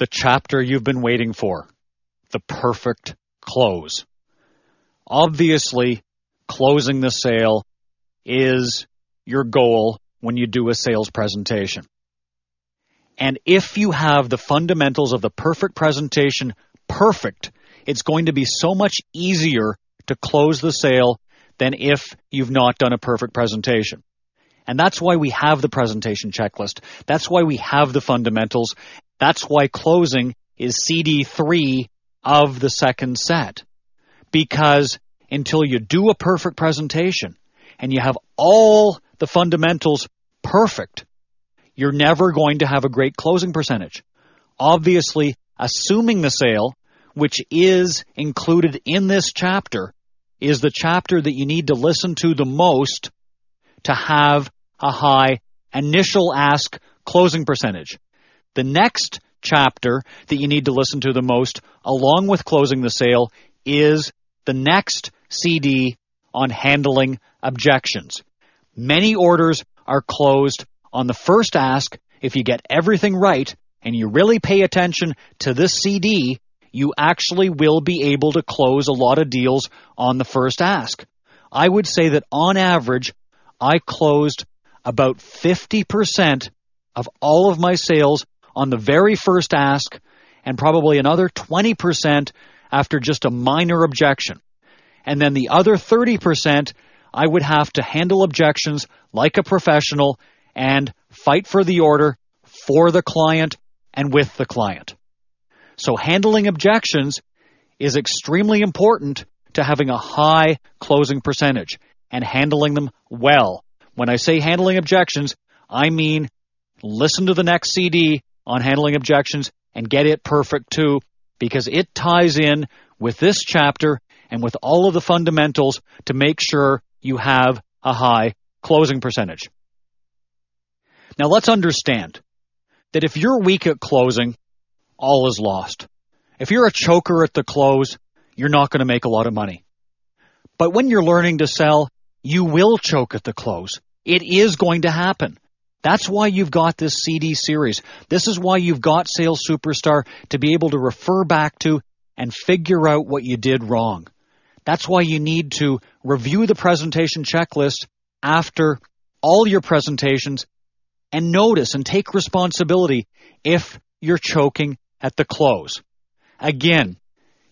the chapter you've been waiting for, the perfect close. Obviously, closing the sale is your goal when you do a sales presentation. And if you have the fundamentals of the perfect presentation perfect, it's going to be so much easier to close the sale than if you've not done a perfect presentation. And that's why we have the presentation checklist. That's why we have the fundamentals. That's why closing is CD3 of the second set. Because until you do a perfect presentation and you have all the fundamentals perfect, you're never going to have a great closing percentage. Obviously, assuming the sale, which is included in this chapter, is the chapter that you need to listen to the most to have a high initial ask closing percentage. The next chapter that you need to listen to the most, along with closing the sale, is the next CD on handling objections. Many orders are closed on the first ask. If you get everything right and you really pay attention to this CD, you actually will be able to close a lot of deals on the first ask. I would say that on average, I closed about 50% of all of my sales on the very first ask and probably another 20% after just a minor objection. And then the other 30%, I would have to handle objections like a professional and fight for the order for the client and with the client. So handling objections is extremely important to having a high closing percentage and handling them well. When I say handling objections, I mean listen to the next CD on handling objections and get it perfect too, because it ties in with this chapter and with all of the fundamentals to make sure you have a high closing percentage. Now let's understand that if you're weak at closing, all is lost. If you're a choker at the close, you're not going to make a lot of money. But when you're learning to sell, you will choke at the close. It is going to happen. That's why you've got this CD series. This is why you've got Sales Superstar to be able to refer back to and figure out what you did wrong. That's why you need to review the presentation checklist after all your presentations and notice and take responsibility if you're choking at the close. Again,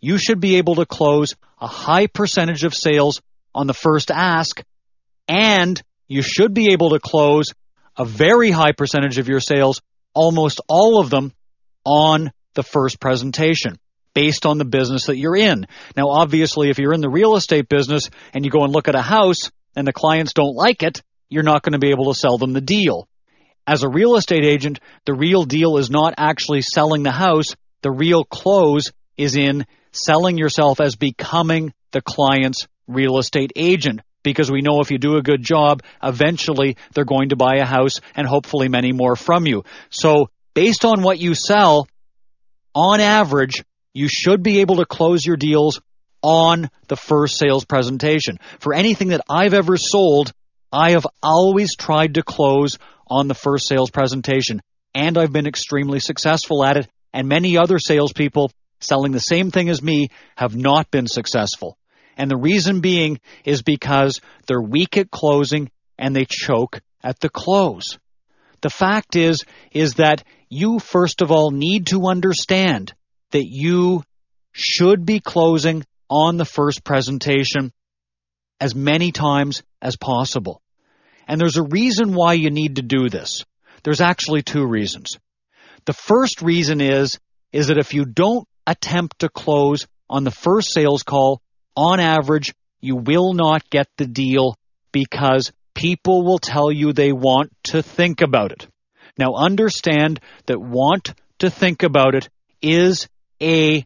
you should be able to close a high percentage of sales on the first ask and you should be able to close a very high percentage of your sales, almost all of them, on the first presentation based on the business that you're in. Now, obviously, if you're in the real estate business and you go and look at a house and the clients don't like it, you're not going to be able to sell them the deal. As a real estate agent, the real deal is not actually selling the house. The real close is in selling yourself as becoming the client's real estate agent because we know if you do a good job, eventually they're going to buy a house and hopefully many more from you. So based on what you sell, on average, you should be able to close your deals on the first sales presentation. For anything that I've ever sold, I have always tried to close on the first sales presentation, and I've been extremely successful at it. And many other salespeople selling the same thing as me have not been successful. And the reason being is because they're weak at closing and they choke at the close. The fact is, is that you first of all need to understand that you should be closing on the first presentation as many times as possible. And there's a reason why you need to do this. There's actually two reasons. The first reason is, is that if you don't attempt to close on the first sales call, on average, you will not get the deal because people will tell you they want to think about it. Now understand that want to think about it is a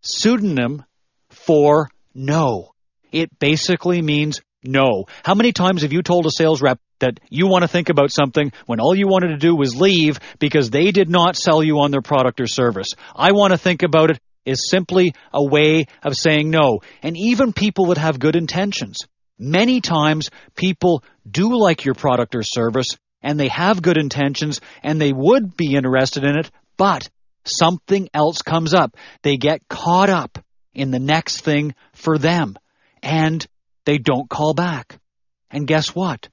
pseudonym for no. It basically means no. How many times have you told a sales rep that you want to think about something when all you wanted to do was leave because they did not sell you on their product or service? I want to think about it is simply a way of saying no. And even people that have good intentions. Many times people do like your product or service and they have good intentions and they would be interested in it, but something else comes up. They get caught up in the next thing for them and they don't call back. And guess what?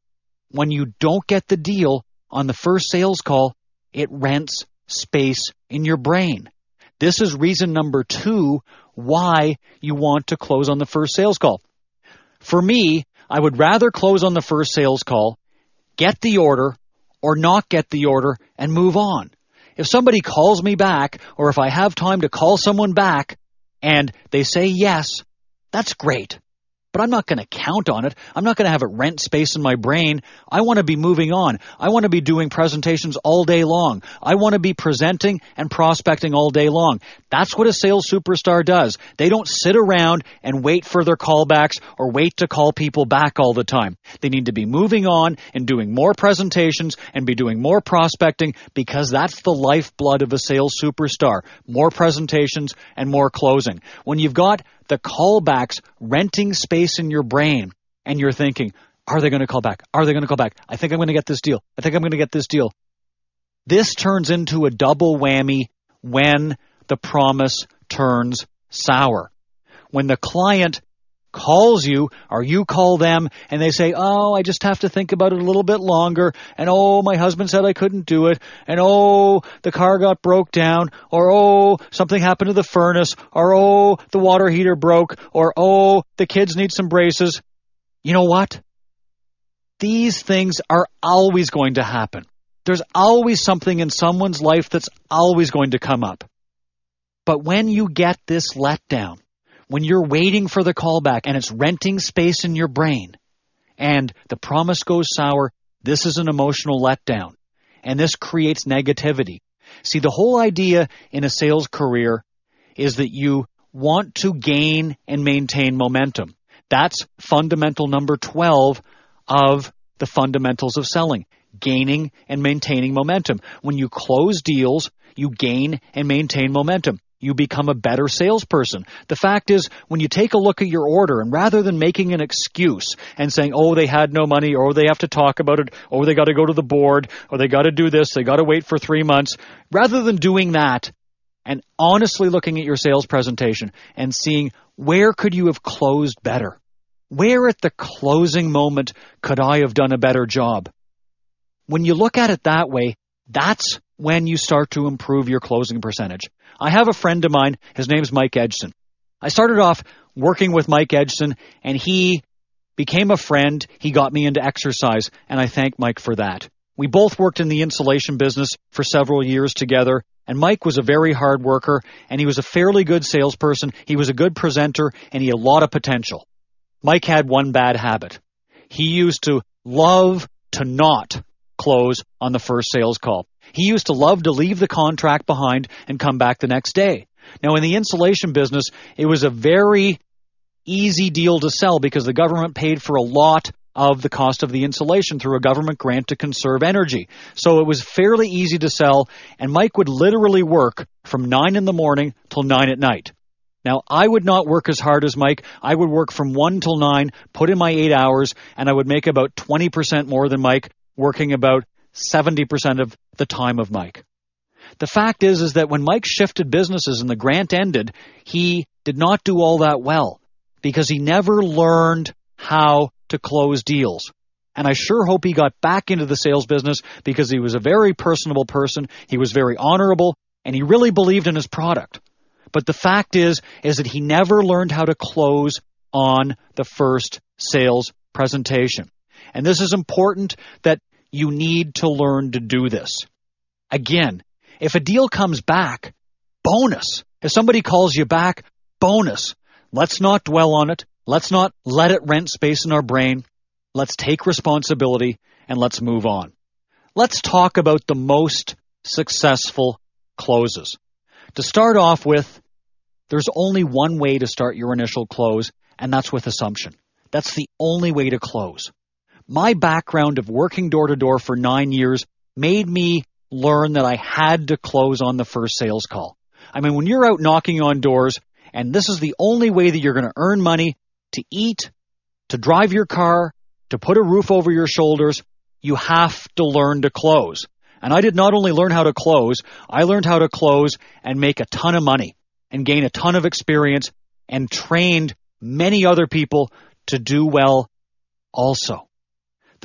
When you don't get the deal on the first sales call, it rents space in your brain. This is reason number two why you want to close on the first sales call. For me, I would rather close on the first sales call, get the order, or not get the order and move on. If somebody calls me back, or if I have time to call someone back, and they say yes, that's great but I'm not going to count on it. I'm not going to have it rent space in my brain. I want to be moving on. I want to be doing presentations all day long. I want to be presenting and prospecting all day long. That's what a sales superstar does. They don't sit around and wait for their callbacks or wait to call people back all the time. They need to be moving on and doing more presentations and be doing more prospecting because that's the lifeblood of a sales superstar. More presentations and more closing. When you've got the callbacks renting space in your brain and you're thinking, are they going to call back? Are they going to call back? I think I'm going to get this deal. I think I'm going to get this deal. This turns into a double whammy when the promise turns sour. When the client calls you or you call them and they say, Oh, I just have to think about it a little bit longer. And oh, my husband said I couldn't do it. And oh, the car got broke down. Or oh, something happened to the furnace. Or oh, the water heater broke. Or oh, the kids need some braces. You know what? These things are always going to happen. There's always something in someone's life that's always going to come up. But when you get this letdown, when you're waiting for the callback and it's renting space in your brain and the promise goes sour, this is an emotional letdown and this creates negativity. See, the whole idea in a sales career is that you want to gain and maintain momentum. That's fundamental number 12 of the fundamentals of selling. Gaining and maintaining momentum. When you close deals, you gain and maintain momentum you become a better salesperson. The fact is, when you take a look at your order and rather than making an excuse and saying, oh, they had no money, or oh, they have to talk about it, or oh, they got to go to the board, or they got to do this, they got to wait for three months, rather than doing that and honestly looking at your sales presentation and seeing where could you have closed better? Where at the closing moment could I have done a better job? When you look at it that way, that's when you start to improve your closing percentage. I have a friend of mine, his name's Mike Edson. I started off working with Mike Edson and he became a friend. He got me into exercise and I thank Mike for that. We both worked in the insulation business for several years together and Mike was a very hard worker and he was a fairly good salesperson. He was a good presenter and he had a lot of potential. Mike had one bad habit. He used to love to not close on the first sales call. He used to love to leave the contract behind and come back the next day. Now, in the insulation business, it was a very easy deal to sell because the government paid for a lot of the cost of the insulation through a government grant to conserve energy. So it was fairly easy to sell, and Mike would literally work from 9 in the morning till 9 at night. Now, I would not work as hard as Mike. I would work from 1 till 9, put in my 8 hours, and I would make about 20% more than Mike, working about 70% of the time of Mike. The fact is, is that when Mike shifted businesses and the grant ended, he did not do all that well because he never learned how to close deals. And I sure hope he got back into the sales business because he was a very personable person. He was very honorable and he really believed in his product. But the fact is, is that he never learned how to close on the first sales presentation. And this is important that you need to learn to do this. Again, if a deal comes back, bonus. If somebody calls you back, bonus. Let's not dwell on it. Let's not let it rent space in our brain. Let's take responsibility and let's move on. Let's talk about the most successful closes. To start off with, there's only one way to start your initial close, and that's with assumption. That's the only way to close my background of working door to door for nine years made me learn that I had to close on the first sales call. I mean, when you're out knocking on doors, and this is the only way that you're going to earn money to eat, to drive your car, to put a roof over your shoulders, you have to learn to close. And I did not only learn how to close, I learned how to close and make a ton of money and gain a ton of experience and trained many other people to do well also.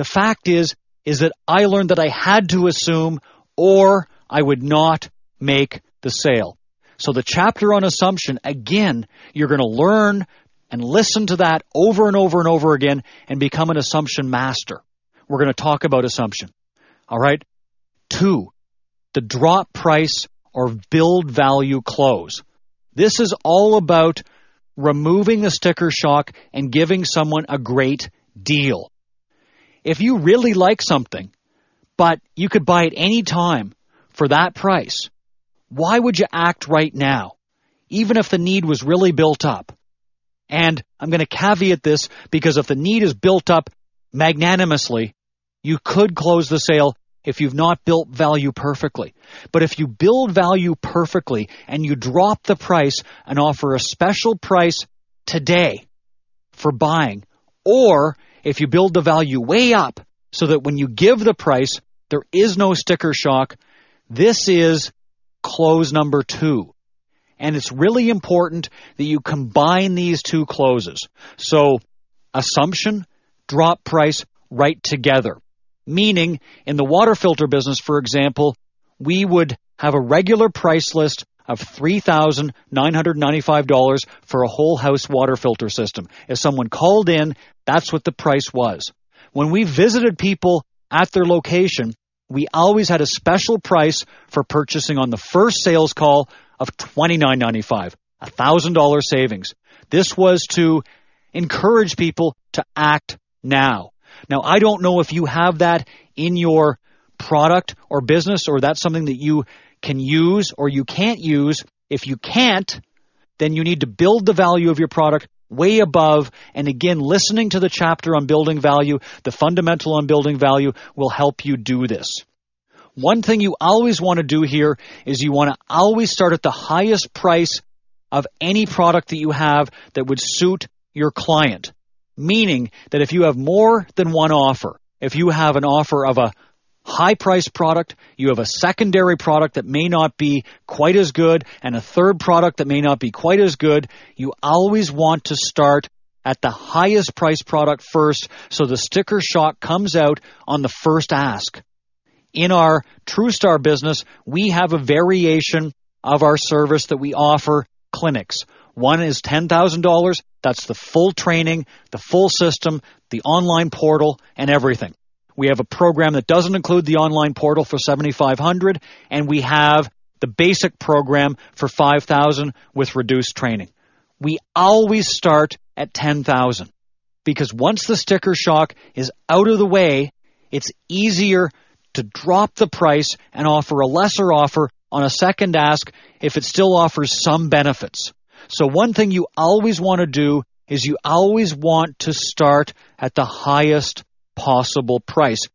The fact is, is that I learned that I had to assume or I would not make the sale. So the chapter on assumption, again, you're going to learn and listen to that over and over and over again and become an assumption master. We're going to talk about assumption. All right. Two, the drop price or build value close. This is all about removing the sticker shock and giving someone a great deal. If you really like something, but you could buy it any time for that price, why would you act right now, even if the need was really built up? And I'm going to caveat this because if the need is built up magnanimously, you could close the sale if you've not built value perfectly. But if you build value perfectly and you drop the price and offer a special price today for buying, or if you build the value way up so that when you give the price, there is no sticker shock, this is close number two. And it's really important that you combine these two closes. So assumption, drop price right together. Meaning in the water filter business, for example, we would have a regular price list of $3,995 for a whole house water filter system. If someone called in, that's what the price was. When we visited people at their location, we always had a special price for purchasing on the first sales call of $29.95, a $1,000 savings. This was to encourage people to act now. Now, I don't know if you have that in your product or business or that's something that you can use or you can't use. If you can't, then you need to build the value of your product way above. And again, listening to the chapter on building value, the fundamental on building value will help you do this. One thing you always want to do here is you want to always start at the highest price of any product that you have that would suit your client. Meaning that if you have more than one offer, if you have an offer of a high price product, you have a secondary product that may not be quite as good, and a third product that may not be quite as good, you always want to start at the highest price product first so the sticker shock comes out on the first ask. In our TrueStar business, we have a variation of our service that we offer clinics. One is $10,000. That's the full training, the full system, the online portal, and everything. We have a program that doesn't include the online portal for 7500 and we have the basic program for 5000 with reduced training. We always start at 10,000 because once the sticker shock is out of the way, it's easier to drop the price and offer a lesser offer on a second ask if it still offers some benefits. So one thing you always want to do is you always want to start at the highest possible price.